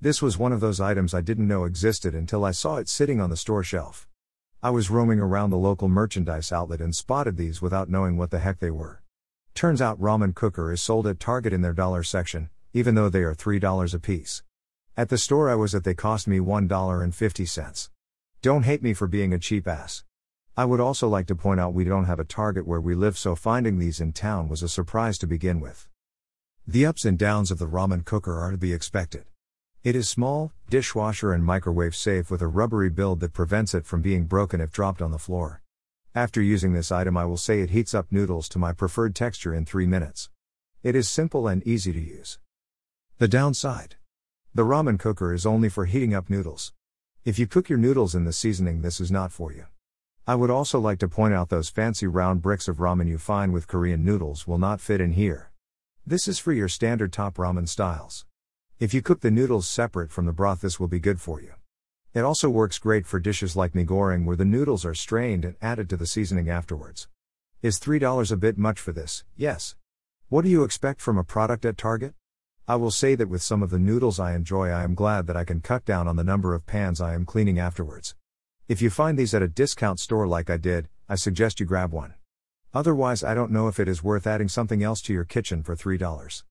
This was one of those items I didn't know existed until I saw it sitting on the store shelf. I was roaming around the local merchandise outlet and spotted these without knowing what the heck they were. Turns out ramen cooker is sold at Target in their dollar section, even though they are $3 a piece. At the store I was at, they cost me $1.50. Don't hate me for being a cheap ass. I would also like to point out we don't have a Target where we live, so finding these in town was a surprise to begin with. The ups and downs of the ramen cooker are to be expected. It is small, dishwasher and microwave safe with a rubbery build that prevents it from being broken if dropped on the floor. After using this item, I will say it heats up noodles to my preferred texture in 3 minutes. It is simple and easy to use. The downside The ramen cooker is only for heating up noodles. If you cook your noodles in the seasoning, this is not for you. I would also like to point out those fancy round bricks of ramen you find with Korean noodles will not fit in here. This is for your standard top ramen styles. If you cook the noodles separate from the broth, this will be good for you. It also works great for dishes like mee where the noodles are strained and added to the seasoning afterwards. Is $3 a bit much for this? Yes. What do you expect from a product at Target? I will say that with some of the noodles I enjoy, I am glad that I can cut down on the number of pans I am cleaning afterwards. If you find these at a discount store like I did, I suggest you grab one. Otherwise, I don't know if it is worth adding something else to your kitchen for $3.